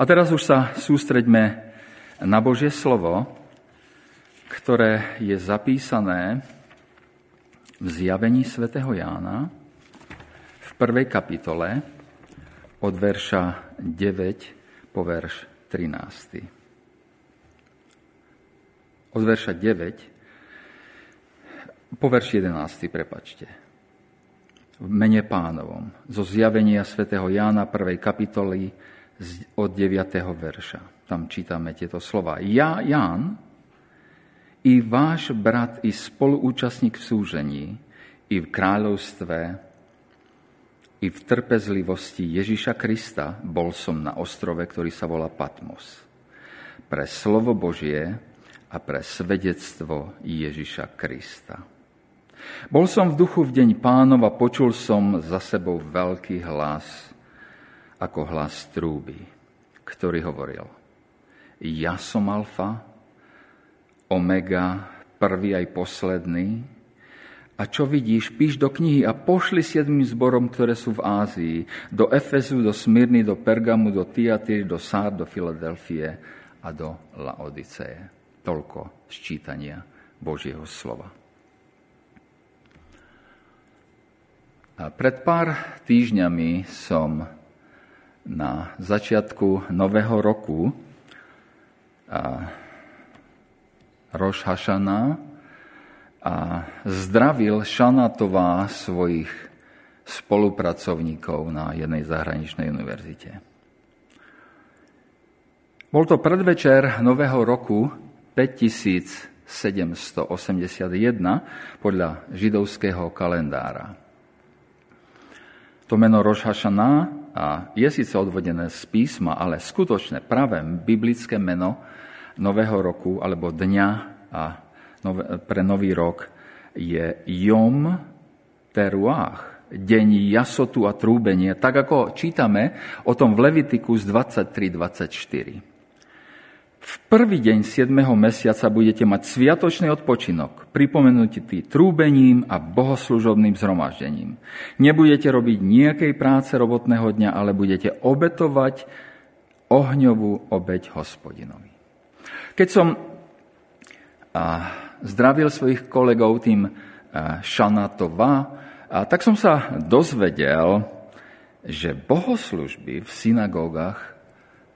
A teraz už sa sústreďme na Božie slovo, ktoré je zapísané v zjavení svätého Jána v prvej kapitole od verša 9 po verš 13. Od verša 9 po verš 11, prepačte. V mene pánovom, zo zjavenia svätého Jána prvej kapitoly od 9. verša. Tam čítame tieto slova. Ja, Ján, i váš brat, i spoluúčastník v súžení, i v kráľovstve, i v trpezlivosti Ježiša Krista bol som na ostrove, ktorý sa volá Patmos. Pre slovo Božie a pre svedectvo Ježiša Krista. Bol som v duchu v deň pánov a počul som za sebou veľký hlas, ako hlas trúby, ktorý hovoril Ja som alfa, omega, prvý aj posledný, a čo vidíš, píš do knihy a pošli siedmým zborom, ktoré sú v Ázii, do Efezu, do Smyrny, do Pergamu, do Tiatyry, do Sár, do Filadelfie a do Laodiceje. Toľko sčítania Božieho slova. A pred pár týždňami som na začiatku nového roku a Roš Hašana a zdravil Šanatová svojich spolupracovníkov na jednej zahraničnej univerzite. Bol to predvečer nového roku 5781 podľa židovského kalendára. To meno Roš Hašana a je síce odvodené z písma, ale skutočné, pravé biblické meno nového roku alebo dňa a pre nový rok je Jom Teruach, deň jasotu a trúbenie, tak ako čítame o tom v Levitiku z 23-24. V prvý deň 7. mesiaca budete mať sviatočný odpočinok, pripomenutý trúbením a bohoslužobným zhromaždením. Nebudete robiť nejakej práce robotného dňa, ale budete obetovať ohňovú obeď hospodinovi. Keď som zdravil svojich kolegov tým šanatova, tak som sa dozvedel, že bohoslužby v synagógach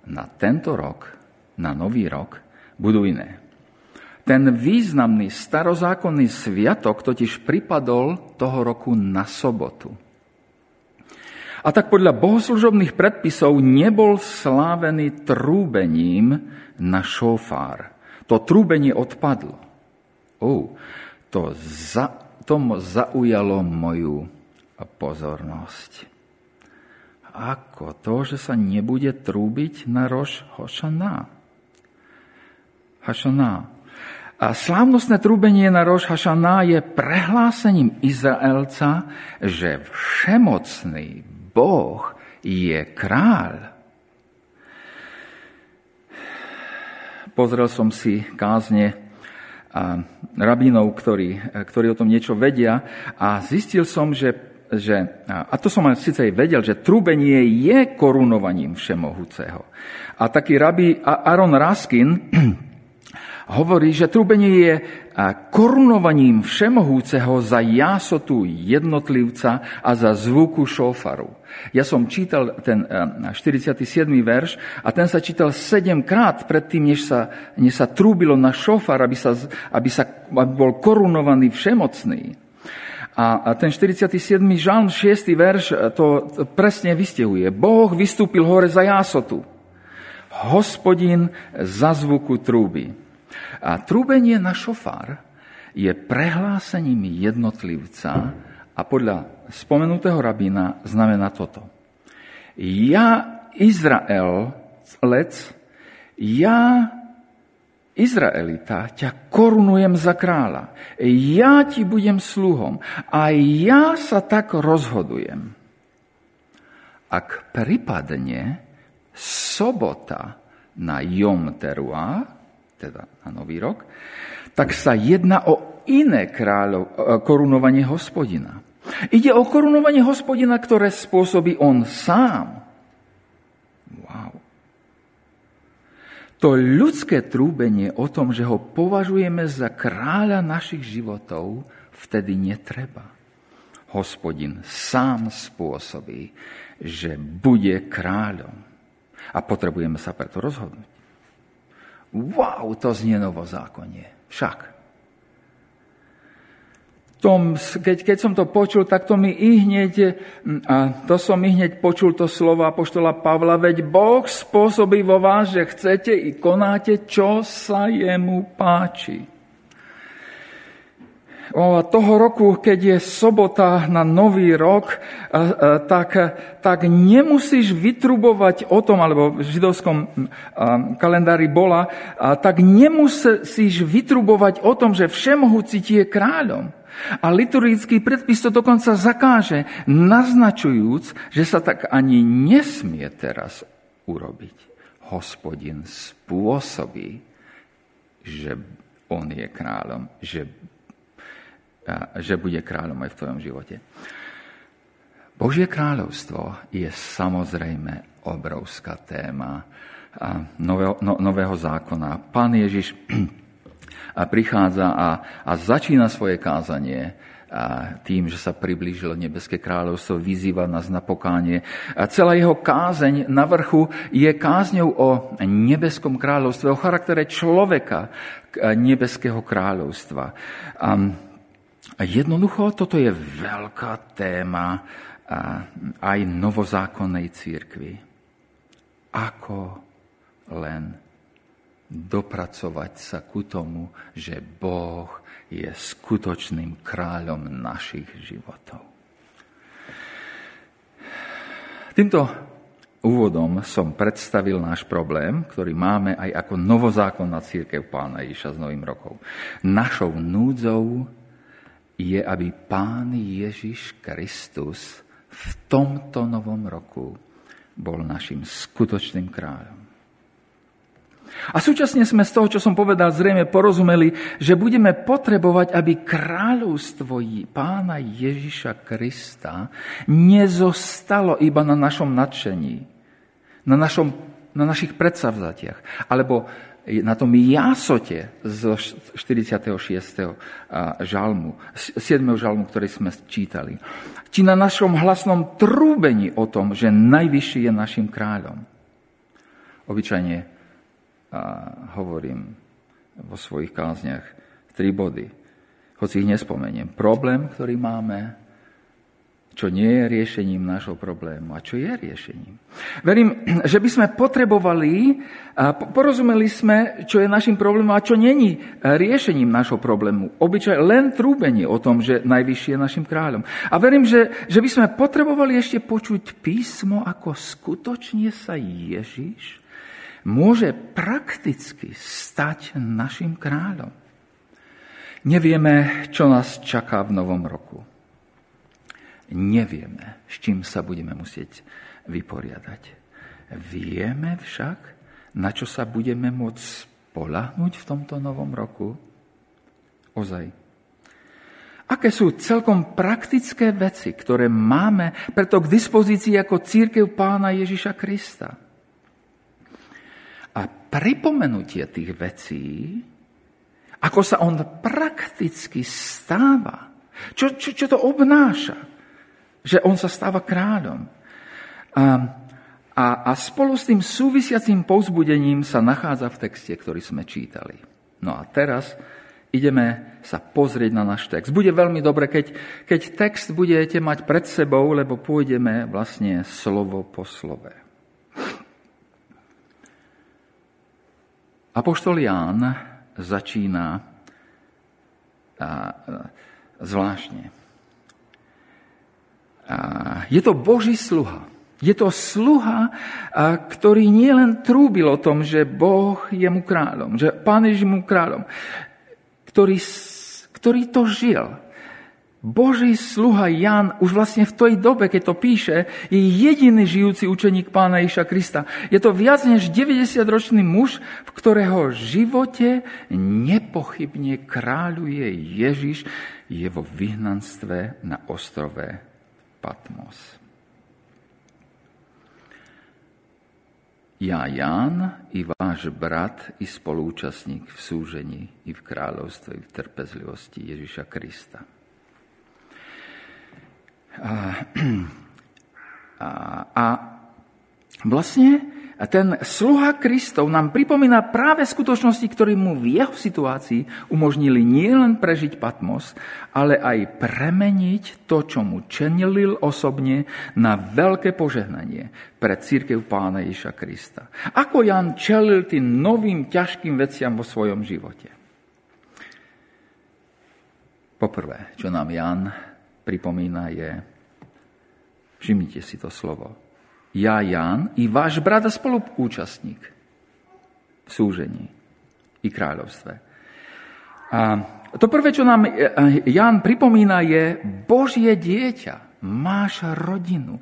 na tento rok, na nový rok, budú iné. Ten významný starozákonný sviatok totiž pripadol toho roku na sobotu. A tak podľa bohoslužobných predpisov nebol slávený trúbením na šofár. To trúbenie odpadlo. Oh, to, za, to zaujalo moju pozornosť. Ako to, že sa nebude trúbiť na rož Hošaná? Hašaná. A slávnostné trúbenie na rož Hašaná je prehlásením Izraelca, že všemocný Boh je kráľ. Pozrel som si kázne rabínov, ktorí, ktorí o tom niečo vedia a zistil som, že, že a to som síce aj vedel, že trúbenie je korunovaním všemohúceho. A taký rabí Aaron Raskin hovorí, že trúbenie je korunovaním všemohúceho za jásotu jednotlivca a za zvuku šofaru. Ja som čítal ten 47. verš a ten sa čítal 7 krát predtým, než sa, než sa trúbilo na šofar, aby, sa, aby, sa, aby bol korunovaný všemocný. A, ten 47. žalm, 6. verš to, to presne vystihuje. Boh vystúpil hore za jásotu. Hospodin za zvuku trúby. A trúbenie na šofár je prehlásením jednotlivca a podľa spomenutého rabína znamená toto. Ja, Izrael, lec, ja, Izraelita, ťa korunujem za kráľa. Ja ti budem sluhom a ja sa tak rozhodujem. Ak pripadne sobota na Jom Teruah, teda na Nový rok, tak sa jedná o iné kráľov, e, korunovanie hospodina. Ide o korunovanie hospodina, ktoré spôsobí on sám. Wow. To ľudské trúbenie o tom, že ho považujeme za kráľa našich životov, vtedy netreba. Hospodin sám spôsobí, že bude kráľom. A potrebujeme sa preto rozhodnúť. Wow, to znie novozákonnie. Však tom, keď, keď som to počul, tak to mi i hneď, a to som i hneď počul to slovo apoštola Pavla, veď Boh spôsobí vo vás, že chcete i konáte, čo sa jemu páči. Toho roku, keď je sobota na nový rok, tak, tak nemusíš vytrubovať o tom, alebo v židovskom kalendári bola, tak nemusíš vytrubovať o tom, že všemohúci ti je kráľom. A liturgický predpis to dokonca zakáže, naznačujúc, že sa tak ani nesmie teraz urobiť. Hospodin spôsobí, že on je kráľom, že, že bude kráľom aj v tvojom živote. Božie kráľovstvo je samozrejme obrovská téma nového, no, nového zákona. Pán Ježiš prichádza a, a začína svoje kázanie a tým, že sa priblížilo nebeské kráľovstvo, vyzýva nás na pokánie. A celá jeho kázeň na vrchu je kázňou o nebeskom kráľovstve, o charaktere človeka nebeského kráľovstva. A jednoducho toto je veľká téma aj novozákonnej církvy. Ako len dopracovať sa ku tomu, že Boh je skutočným kráľom našich životov. Týmto úvodom som predstavil náš problém, ktorý máme aj ako novozákonná církev pána Ježiša s novým rokom. Našou núdzou je, aby pán Ježiš Kristus v tomto novom roku bol našim skutočným kráľom. A súčasne sme z toho, čo som povedal, zrejme porozumeli, že budeme potrebovať, aby kráľovstvo pána Ježiša Krista nezostalo iba na našom nadšení, na, našom, na našich predsavzatiach, alebo na tom jásote z 46. žalmu, 7. žalmu, ktorý sme čítali. Či na našom hlasnom trúbení o tom, že najvyšší je našim kráľom. Obyčajne hovorím vo svojich kázniach tri body. Hoci ich nespomeniem. Problém, ktorý máme, čo nie je riešením nášho problému a čo je riešením. Verím, že by sme potrebovali, a porozumeli sme, čo je našim problémom a čo není riešením nášho problému. Obyčaj len trúbenie o tom, že najvyšší je našim kráľom. A verím, že, že by sme potrebovali ešte počuť písmo, ako skutočne sa Ježiš môže prakticky stať našim kráľom. Nevieme, čo nás čaká v novom roku. Nevieme, s čím sa budeme musieť vyporiadať. Vieme však, na čo sa budeme môcť spolahnuť v tomto novom roku? Ozaj. Aké sú celkom praktické veci, ktoré máme preto k dispozícii ako církev pána Ježiša Krista? pripomenutie tých vecí, ako sa on prakticky stáva. Čo, čo, čo to obnáša? Že on sa stáva kráľom. A, a, a spolu s tým súvisiacím povzbudením sa nachádza v texte, ktorý sme čítali. No a teraz ideme sa pozrieť na náš text. Bude veľmi dobre, keď, keď text budete mať pred sebou, lebo pôjdeme vlastne slovo po slove. Apoštol Ján začína a, zvláštne. Je to Boží sluha. Je to sluha, ktorý nielen trúbil o tom, že Boh je mu kráľom, že Pán Ježiš mu kráľom, ktorý, ktorý to žil. Boží sluha Jan už vlastne v tej dobe, keď to píše, je jediný žijúci učeník pána Iša Krista. Je to viac než 90-ročný muž, v ktorého živote nepochybne kráľuje Ježiš, je vo vyhnanstve na ostrove Patmos. ja Ján i váš brat i spolúčastník v súžení i v kráľovstve i v trpezlivosti Ježiša Krista. A, a, a vlastne ten sluha Kristov nám pripomína práve skutočnosti, ktoré mu v jeho situácii umožnili nielen prežiť Patmos, ale aj premeniť to, čo mu čenilil osobne, na veľké požehnanie pre církev pána Ježa Krista. Ako Jan čelil tým novým ťažkým veciam vo svojom živote. Poprvé, čo nám Jan pripomína je, všimnite si to slovo, ja Jan i váš brat a spoluúčastník v súžení i kráľovstve. A to prvé, čo nám Jan pripomína, je Božie dieťa. Máš rodinu.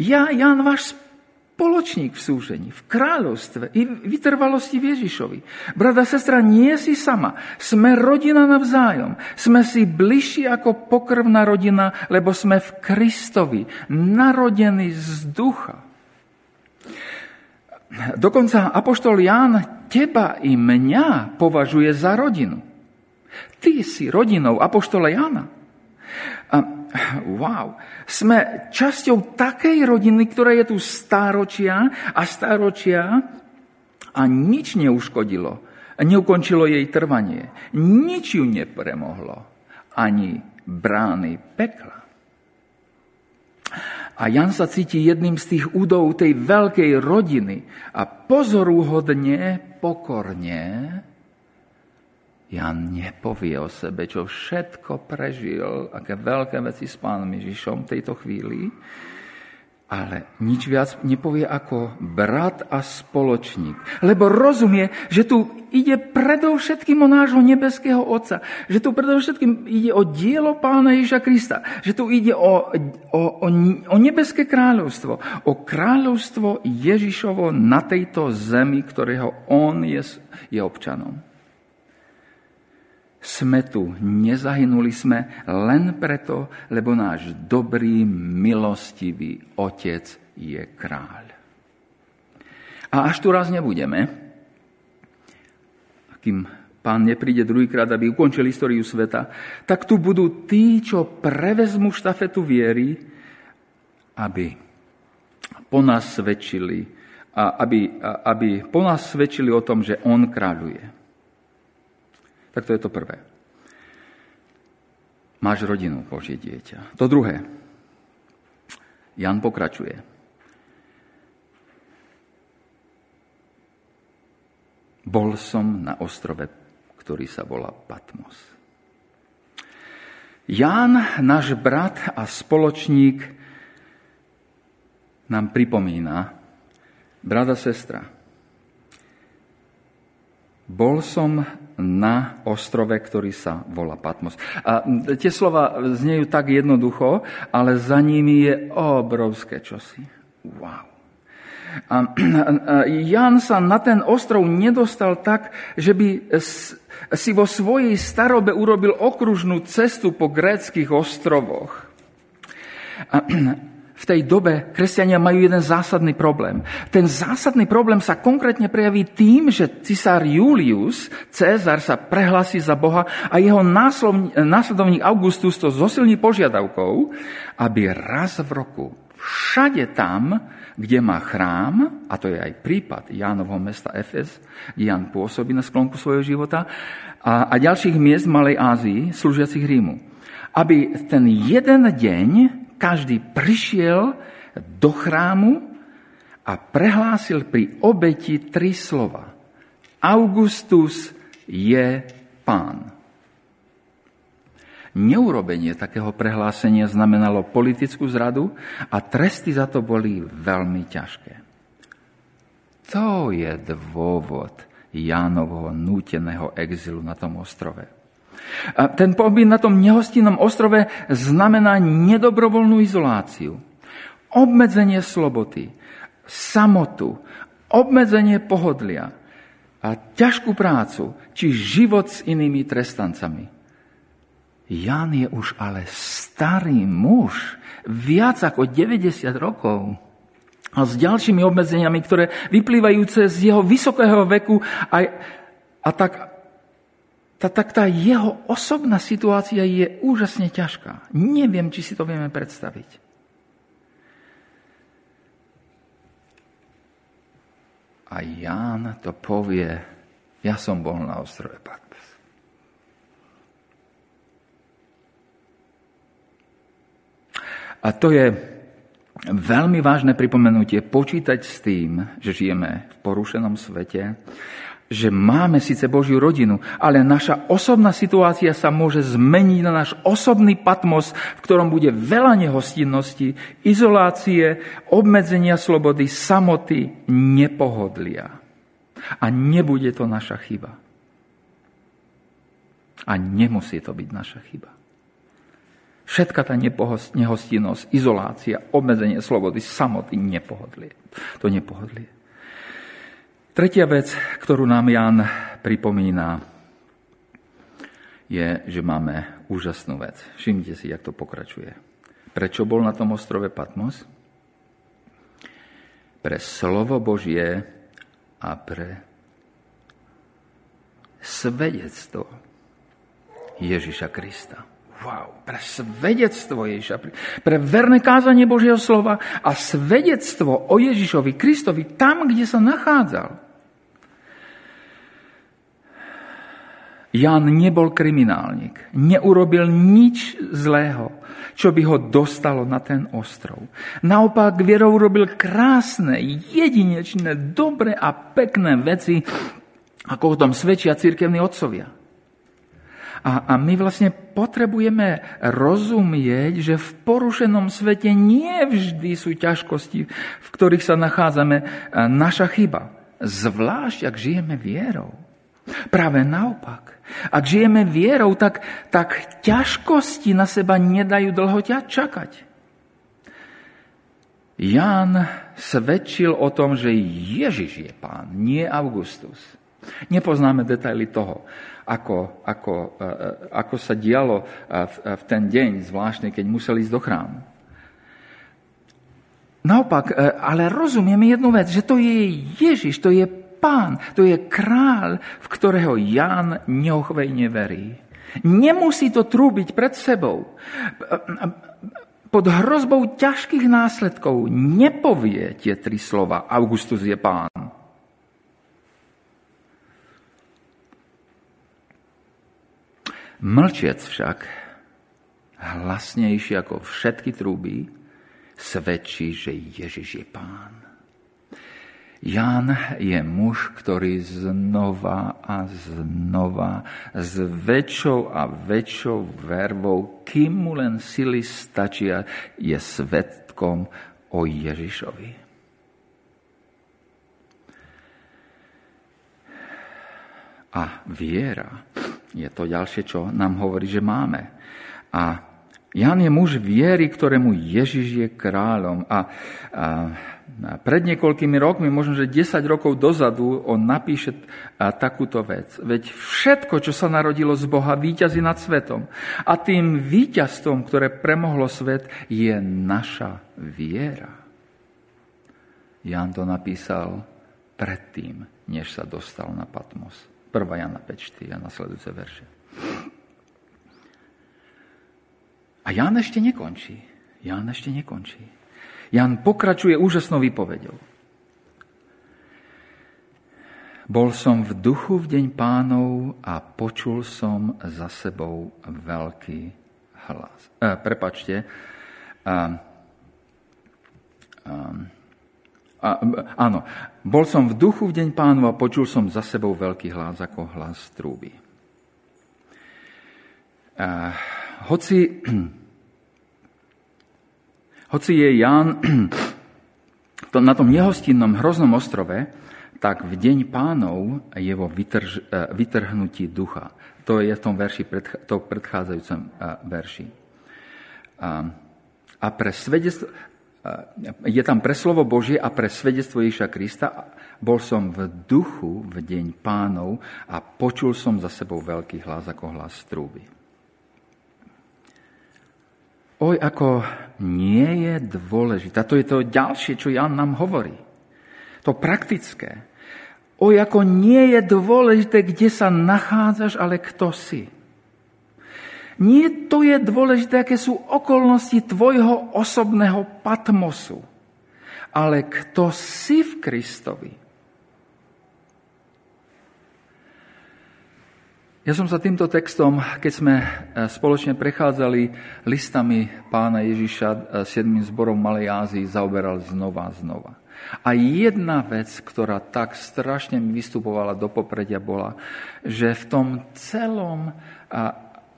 Ja, Jan, váš spoločník v súžení, v kráľovstve i vytrvalosti v Ježišovi. Brada, sestra, nie si sama. Sme rodina navzájom. Sme si bližší ako pokrvná rodina, lebo sme v Kristovi, narodení z ducha. Dokonca Apoštol Ján teba i mňa považuje za rodinu. Ty si rodinou Apoštola Jána. A wow, sme časťou takej rodiny, ktorá je tu stáročia a stáročia a nič neuškodilo. Neukončilo jej trvanie. Nič ju nepremohlo. Ani brány pekla. A Jan sa cíti jedným z tých údov tej veľkej rodiny a pozorúhodne, pokorne Jan nepovie o sebe, čo všetko prežil, aké veľké veci s pánom Ježišom v tejto chvíli, ale nič viac nepovie ako brat a spoločník. Lebo rozumie, že tu ide predovšetkým o nášho nebeského Otca. Že tu predovšetkým ide o dielo Pána Ježa Krista. Že tu ide o, o, o, o nebeské kráľovstvo. O kráľovstvo Ježišovo na tejto zemi, ktorého On je, je občanom. Sme tu, nezahynuli sme len preto, lebo náš dobrý, milostivý Otec je kráľ. A až tu raz nebudeme, kým pán nepríde druhýkrát, aby ukončil históriu sveta, tak tu budú tí, čo prevezmu štafetu viery, aby po nás svedčili, aby, aby po nás svedčili o tom, že on kráľuje. Tak to je to prvé. Máš rodinu, Božie dieťa. To druhé. Jan pokračuje. Bol som na ostrove, ktorý sa volá Patmos. Ján, náš brat a spoločník, nám pripomína, brada, sestra, bol som na ostrove, ktorý sa volá Patmos. A tie slova znejú tak jednoducho, ale za nimi je obrovské čosi. Wow. A Jan sa na ten ostrov nedostal tak, že by si vo svojej starobe urobil okružnú cestu po gréckých ostrovoch. A v tej dobe kresťania majú jeden zásadný problém. Ten zásadný problém sa konkrétne prejaví tým, že cisár Julius, Cezar, sa prehlasí za Boha a jeho následovník Augustus to zosilní požiadavkou, aby raz v roku všade tam, kde má chrám, a to je aj prípad Jánovho mesta Efes, kde Jan pôsobí na sklonku svojho života, a, a ďalších miest v Malej Ázii, slúžiacich Rímu. Aby ten jeden deň každý prišiel do chrámu a prehlásil pri obeti tri slova. Augustus je pán. Neurobenie takého prehlásenia znamenalo politickú zradu a tresty za to boli veľmi ťažké. To je dôvod Jánovho núteného exilu na tom ostrove. Ten pobyt na tom nehostinnom ostrove znamená nedobrovoľnú izoláciu, obmedzenie sloboty, samotu, obmedzenie pohodlia a ťažkú prácu, či život s inými trestancami. Jan je už ale starý muž, viac ako 90 rokov. a s ďalšími obmedzeniami, ktoré vyplývajúce z jeho vysokého veku a, a tak, tá, tak tá jeho osobná situácia je úžasne ťažká. Neviem, či si to vieme predstaviť. A Ján to povie, ja som bol na ostrove Patmos. A to je veľmi vážne pripomenutie počítať s tým, že žijeme v porušenom svete, že máme síce Božiu rodinu, ale naša osobná situácia sa môže zmeniť na náš osobný patmos, v ktorom bude veľa nehostinnosti, izolácie, obmedzenia slobody, samoty, nepohodlia. A nebude to naša chyba. A nemusí to byť naša chyba. Všetka tá nehostinnosť, izolácia, obmedzenie slobody, samoty, nepohodlie. To nepohodlie. Tretia vec, ktorú nám Jan pripomína, je, že máme úžasnú vec. Všimnite si, jak to pokračuje. Prečo bol na tom ostrove Patmos? Pre slovo Božie a pre svedectvo Ježiša Krista. Wow, pre svedectvo Ježiša, pre verné kázanie Božieho slova a svedectvo o Ježišovi Kristovi tam, kde sa nachádzal. Jan nebol kriminálnik, neurobil nič zlého, čo by ho dostalo na ten ostrov. Naopak vierou urobil krásne, jedinečné, dobré a pekné veci, ako o tom svedčia církevní otcovia. A, a my vlastne potrebujeme rozumieť, že v porušenom svete nie vždy sú ťažkosti, v ktorých sa nachádzame, e, naša chyba. Zvlášť, ak žijeme vierou. Práve naopak. Ak žijeme vierou, tak, tak ťažkosti na seba nedajú dlho čakať. Ján svedčil o tom, že Ježiš je pán, nie Augustus. Nepoznáme detaily toho, ako, ako, e, e, ako sa dialo e, v, v ten deň, zvláštne keď museli ísť do chrámu. Naopak, ale rozumieme jednu vec, že to je Ježiš, to je pán, to je kráľ, v ktorého Ján neochvejne verí. Nemusí to trúbiť pred sebou. Pod hrozbou ťažkých následkov nepovie tie tri slova Augustus je pán. Mlčiec však, hlasnejšie ako všetky trúby, svedčí, že Ježiš je pán. Jan je muž, ktorý znova a znova s väčšou a väčšou vervou, kým mu len sily stačia, je svetkom o Ježišovi. A viera je to ďalšie, čo nám hovorí, že máme. A Jan je muž viery, ktorému Ježiš je kráľom. A, a, pred niekoľkými rokmi, možno že 10 rokov dozadu, on napíše takúto vec. Veď všetko, čo sa narodilo z Boha, víťazí nad svetom. A tým víťazstvom, ktoré premohlo svet, je naša viera. Jan to napísal predtým, než sa dostal na Patmos. 1. Jana 5.4 a nasledujúce verše. A Jan ešte nekončí. Jan ešte nekončí. Jan pokračuje úžasnou výpovedou. Bol som v duchu v deň pánov a počul som za sebou veľký hlas. E, prepačte. E, e, a, áno, bol som v duchu v deň pánu a počul som za sebou veľký hlas ako hlas trúby. A, hoci, hoci je Ján to, na tom nehostinnom hroznom ostrove, tak v deň pánov je vo vytrž, e, vytrhnutí ducha. To je v tom verši, to predchádzajúcom e, verši. A, a pre svedectvo, je tam pre slovo Božie a pre svedectvo Ježiša Krista. Bol som v duchu v deň pánov a počul som za sebou veľký hlas ako hlas trúby. Oj, ako nie je dôležité. To je to ďalšie, čo Jan nám hovorí. To praktické. Oj, ako nie je dôležité, kde sa nachádzaš, ale kto si. Nie to je dôležité, aké sú okolnosti tvojho osobného patmosu, ale kto si v Kristovi. Ja som sa týmto textom, keď sme e, spoločne prechádzali listami pána Ježiša 7. E, zborom Malej Ázii, zaoberal znova a znova. A jedna vec, ktorá tak strašne mi vystupovala do popredia, bola, že v tom celom,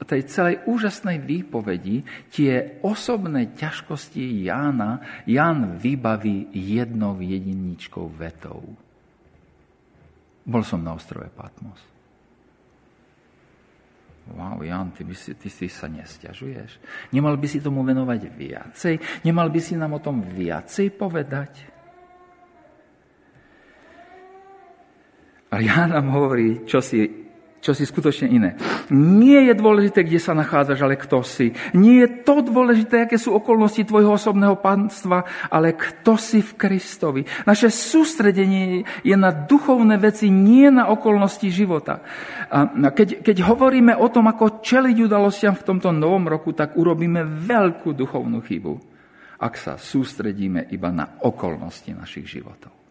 tej celej úžasnej výpovedi tie osobné ťažkosti Jána Ján vybaví jednou jediničkou vetou. Bol som na ostrove Patmos. Wow, Jan, ty, by si, ty si sa nestiažuješ. Nemal by si tomu venovať viacej? Nemal by si nám o tom viacej povedať? A Jan nám hovorí, čo si čo si skutočne iné. Nie je dôležité, kde sa nachádzaš, ale kto si. Nie je to dôležité, aké sú okolnosti tvojho osobného pánstva, ale kto si v Kristovi. Naše sústredenie je na duchovné veci, nie na okolnosti života. A keď, keď hovoríme o tom, ako čeliť udalostiam v tomto novom roku, tak urobíme veľkú duchovnú chybu, ak sa sústredíme iba na okolnosti našich životov.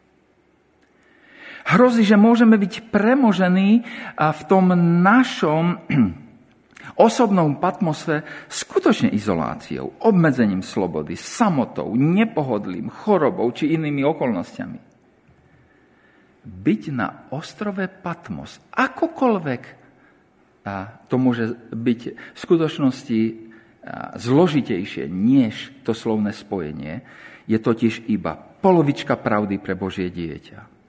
Hrozí, že môžeme byť premožení v tom našom osobnom atmosfére skutočne izoláciou, obmedzením slobody, samotou, nepohodlím, chorobou či inými okolnostiami. Byť na ostrove Patmos, akokoľvek a to môže byť v skutočnosti zložitejšie než to slovné spojenie, je totiž iba polovička pravdy pre Božie dieťa.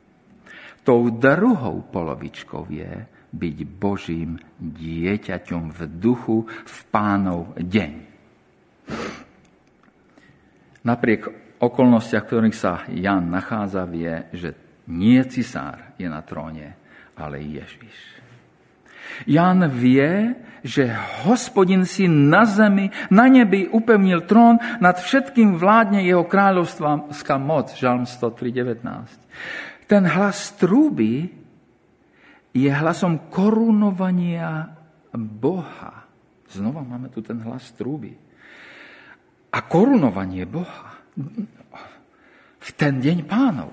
Tou druhou polovičkou je byť Božím dieťaťom v duchu v pánov deň. Napriek okolnostiach, v ktorých sa Jan nachádza, vie, že nie cisár je na tróne, ale Ježiš. Jan vie, že hospodin si na zemi, na nebi upevnil trón, nad všetkým vládne jeho kráľovstvá moc. Žalm 103.19. Ten hlas trúby je hlasom korunovania Boha. Znova máme tu ten hlas trúby. A korunovanie Boha v ten deň pánov.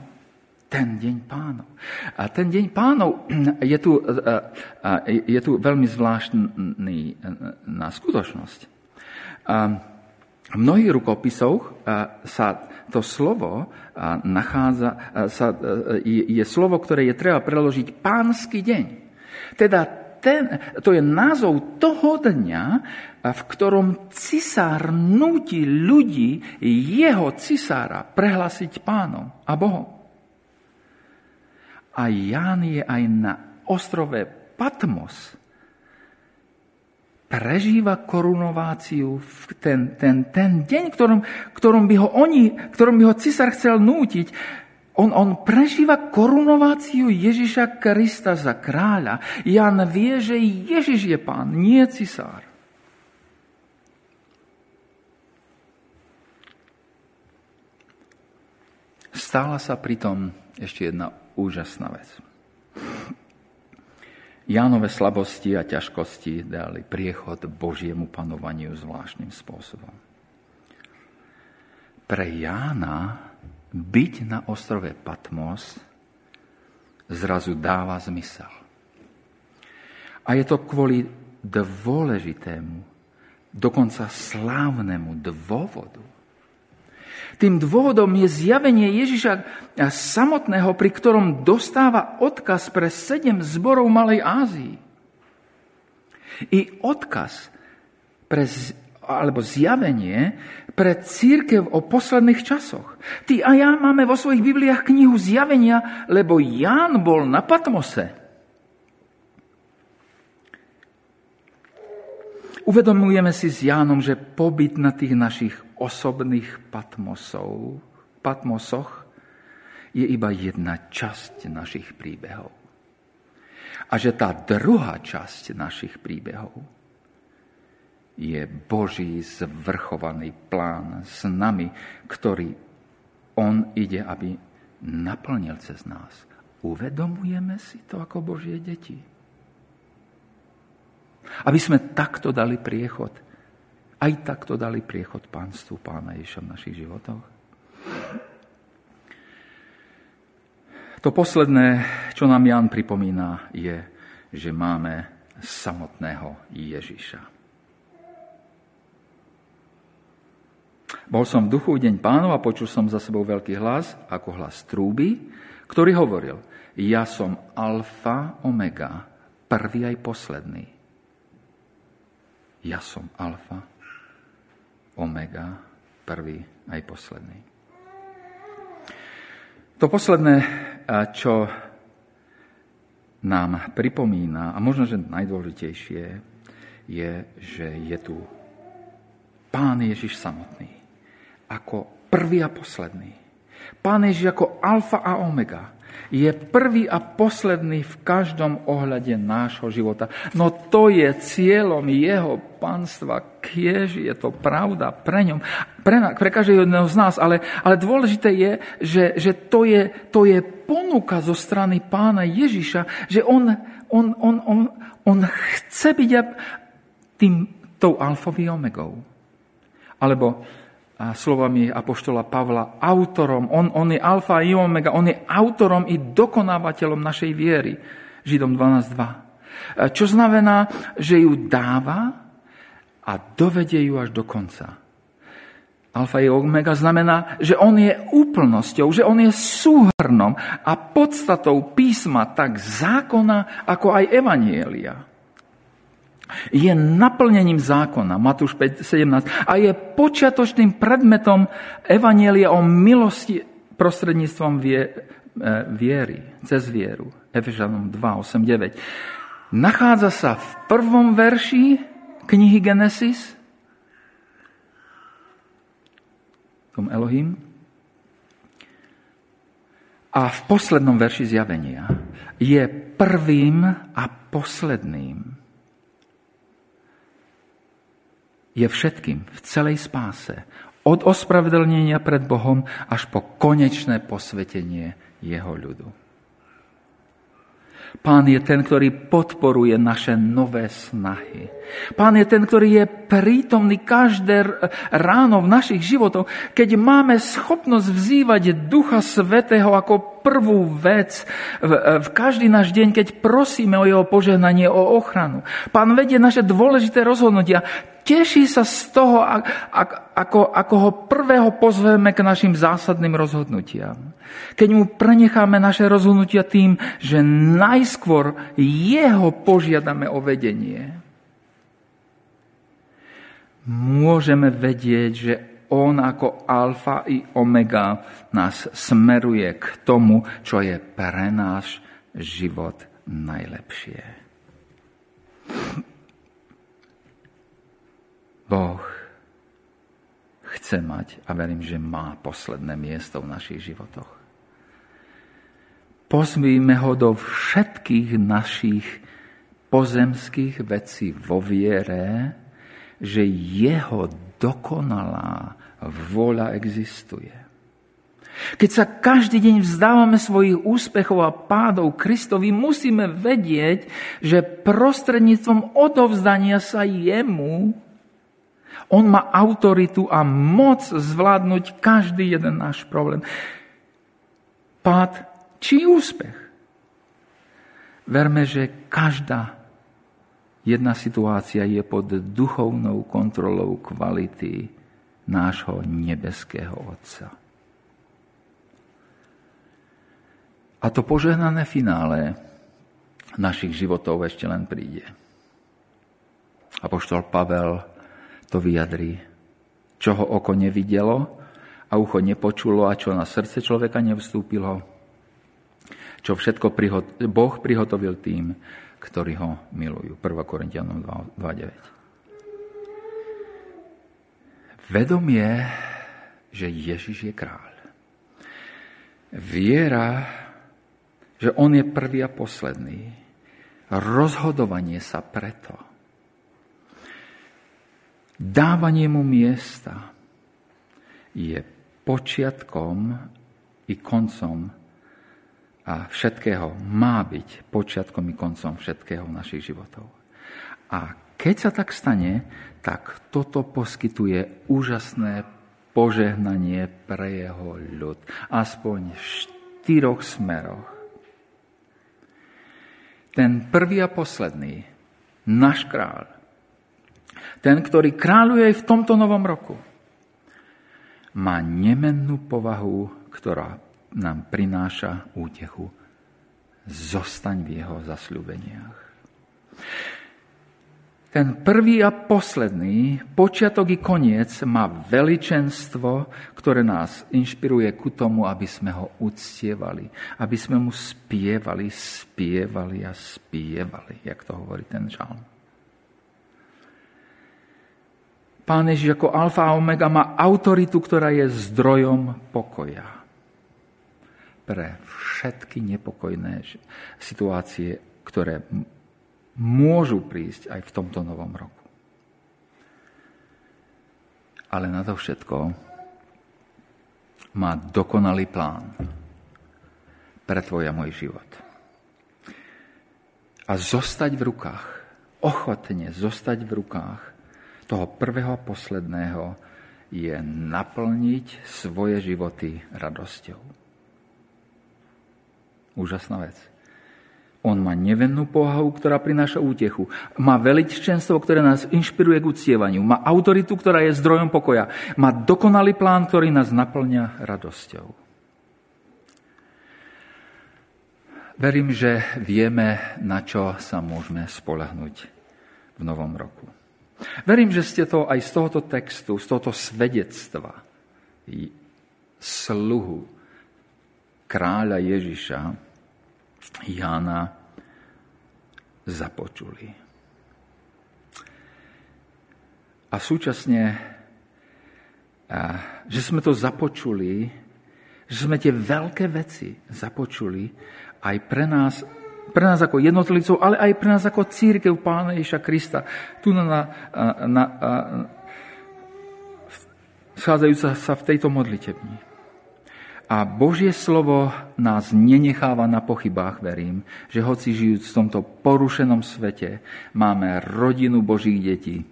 Ten deň pánov. A ten deň pánov je tu, je tu veľmi zvláštny na skutočnosť. V mnohých rukopisoch sa to slovo nachádza, sa, je, je slovo, ktoré je treba preložiť pánsky deň. Teda ten, to je názov toho dňa, v ktorom cisár nutí ľudí jeho cisára prehlasiť pánom a Bohom. A Ján je aj na ostrove Patmos, prežíva korunováciu v ten, ten, ten deň, ktorom, ktorom, by ho oni, ktorom by ho cisár chcel nútiť. On, on prežíva korunováciu Ježiša Krista za kráľa. Jan vie, že Ježiš je pán, nie cisár. Stála sa pritom ešte jedna úžasná vec. Jánové slabosti a ťažkosti dali priechod Božiemu panovaniu zvláštnym spôsobom. Pre Jána byť na ostrove Patmos zrazu dáva zmysel. A je to kvôli dôležitému, dokonca slávnemu dôvodu, tým dôvodom je zjavenie Ježiša samotného, pri ktorom dostáva odkaz pre sedem zborov Malej Ázii. I odkaz pre, alebo zjavenie pre církev o posledných časoch. Ty a ja máme vo svojich Bibliách knihu zjavenia, lebo Ján bol na Patmose. Uvedomujeme si s Jánom, že pobyt na tých našich osobných patmosov, patmosoch je iba jedna časť našich príbehov. A že tá druhá časť našich príbehov je Boží zvrchovaný plán s nami, ktorý On ide, aby naplnil cez nás. Uvedomujeme si to ako Božie deti. Aby sme takto dali priechod. Aj takto dali priechod pánstvu Pána Ježiša v našich životoch. To posledné, čo nám Jan pripomína, je, že máme samotného Ježiša. Bol som v duchu deň pánov a počul som za sebou veľký hlas, ako hlas trúby, ktorý hovoril, ja som alfa, omega, prvý aj posledný. Ja som alfa, omega, prvý aj posledný. To posledné, čo nám pripomína, a možno, že najdôležitejšie, je, že je tu Pán Ježiš samotný ako prvý a posledný. Pán Ježiš ako alfa a omega je prvý a posledný v každom ohľade nášho života. No to je cieľom jeho panstva. Kiež je to pravda pre ňom, pre, pre každého jedného z nás. Ale, ale dôležité je, že, že to, je, to je ponuka zo strany pána Ježiša, že on, on, on, on, on chce byť tým, tou alfový omegou. Alebo slovami apoštola Pavla, autorom, on, on je alfa i omega, on je autorom i dokonávateľom našej viery. Židom 12.2. Čo znamená, že ju dáva a dovedie ju až do konca. Alfa i omega znamená, že on je úplnosťou, že on je súhrnom a podstatou písma tak zákona, ako aj evanielia je naplnením zákona, Matúš 5.17, a je počiatočným predmetom Evanielia o milosti prostredníctvom vie, e, viery, cez vieru. Efežanom 2.8.9. Nachádza sa v prvom verši knihy Genesis, tom Elohim, a v poslednom verši zjavenia je prvým a posledným je všetkým, v celej spáse. Od ospravedlnenia pred Bohom až po konečné posvetenie jeho ľudu. Pán je ten, ktorý podporuje naše nové snahy. Pán je ten, ktorý je prítomný každé ráno v našich životoch, keď máme schopnosť vzývať Ducha Svetého ako prvú vec v, v každý náš deň, keď prosíme o jeho požehnanie, o ochranu. Pán vedie naše dôležité rozhodnutia teší sa z toho, ako, ako ho prvého pozveme k našim zásadným rozhodnutiam. Keď mu prenecháme naše rozhodnutia tým, že najskôr jeho požiadame o vedenie. Môžeme vedieť, že on ako alfa i omega nás smeruje k tomu, čo je pre náš život najlepšie. Boh chce mať a verím, že má posledné miesto v našich životoch. Pozmíme ho do všetkých našich pozemských vecí vo viere, že jeho dokonalá vôľa existuje. Keď sa každý deň vzdávame svojich úspechov a pádov Kristovi, musíme vedieť, že prostredníctvom odovzdania sa jemu on má autoritu a moc zvládnuť každý jeden náš problém. Pád či úspech. Verme, že každá jedna situácia je pod duchovnou kontrolou kvality nášho nebeského Otca. A to požehnané finále našich životov ešte len príde. Apoštol Pavel to vyjadrí. Čo ho oko nevidelo a ucho nepočulo a čo na srdce človeka nevstúpilo. Čo všetko Boh prihotovil tým, ktorí ho milujú. 1. Korintianom 2.9. Vedomie, že Ježiš je kráľ. Viera, že on je prvý a posledný. Rozhodovanie sa preto, Dávanie mu miesta je počiatkom i koncom a všetkého má byť počiatkom i koncom všetkého našich životov. A keď sa tak stane, tak toto poskytuje úžasné požehnanie pre jeho ľud. Aspoň v štyroch smeroch. Ten prvý a posledný, náš kráľ, ten, ktorý kráľuje aj v tomto novom roku, má nemennú povahu, ktorá nám prináša útechu. Zostaň v jeho zasľúbeniach. Ten prvý a posledný, počiatok i koniec, má veličenstvo, ktoré nás inšpiruje ku tomu, aby sme ho uctievali, aby sme mu spievali, spievali a spievali, jak to hovorí ten žalm. Pán Ježiš ako alfa a omega má autoritu, ktorá je zdrojom pokoja pre všetky nepokojné situácie, ktoré môžu prísť aj v tomto novom roku. Ale na to všetko má dokonalý plán pre tvoj a môj život. A zostať v rukách, ochotne zostať v rukách toho prvého posledného je naplniť svoje životy radosťou. Úžasná vec. On má nevennú pohavu, ktorá prináša útechu. Má veličenstvo, ktoré nás inšpiruje k uctievaniu. Má autoritu, ktorá je zdrojom pokoja. Má dokonalý plán, ktorý nás naplňa radosťou. Verím, že vieme, na čo sa môžeme spolahnuť v novom roku. Verím, že ste to aj z tohoto textu, z tohoto svedectva sluhu kráľa Ježiša Jána započuli. A súčasne, že sme to započuli, že sme tie veľké veci započuli aj pre nás, pre nás ako jednotlivcov, ale aj pre nás ako církev Pána Ježa Krista. Tu na, na, na, schádzajúca sa v tejto modlitebni. A Božie slovo nás nenecháva na pochybách, verím, že hoci žijúc v tomto porušenom svete, máme rodinu Božích detí.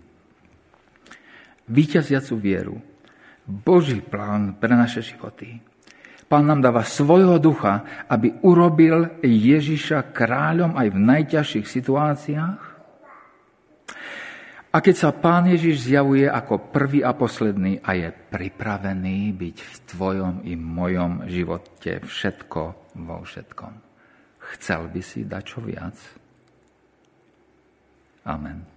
Výťaziacu vieru, Boží plán pre naše životy. Pán nám dáva svojho ducha, aby urobil Ježiša kráľom aj v najťažších situáciách, a keď sa Pán Ježiš zjavuje ako prvý a posledný a je pripravený byť v tvojom i mojom živote všetko vo všetkom. Chcel by si dať čo viac? Amen.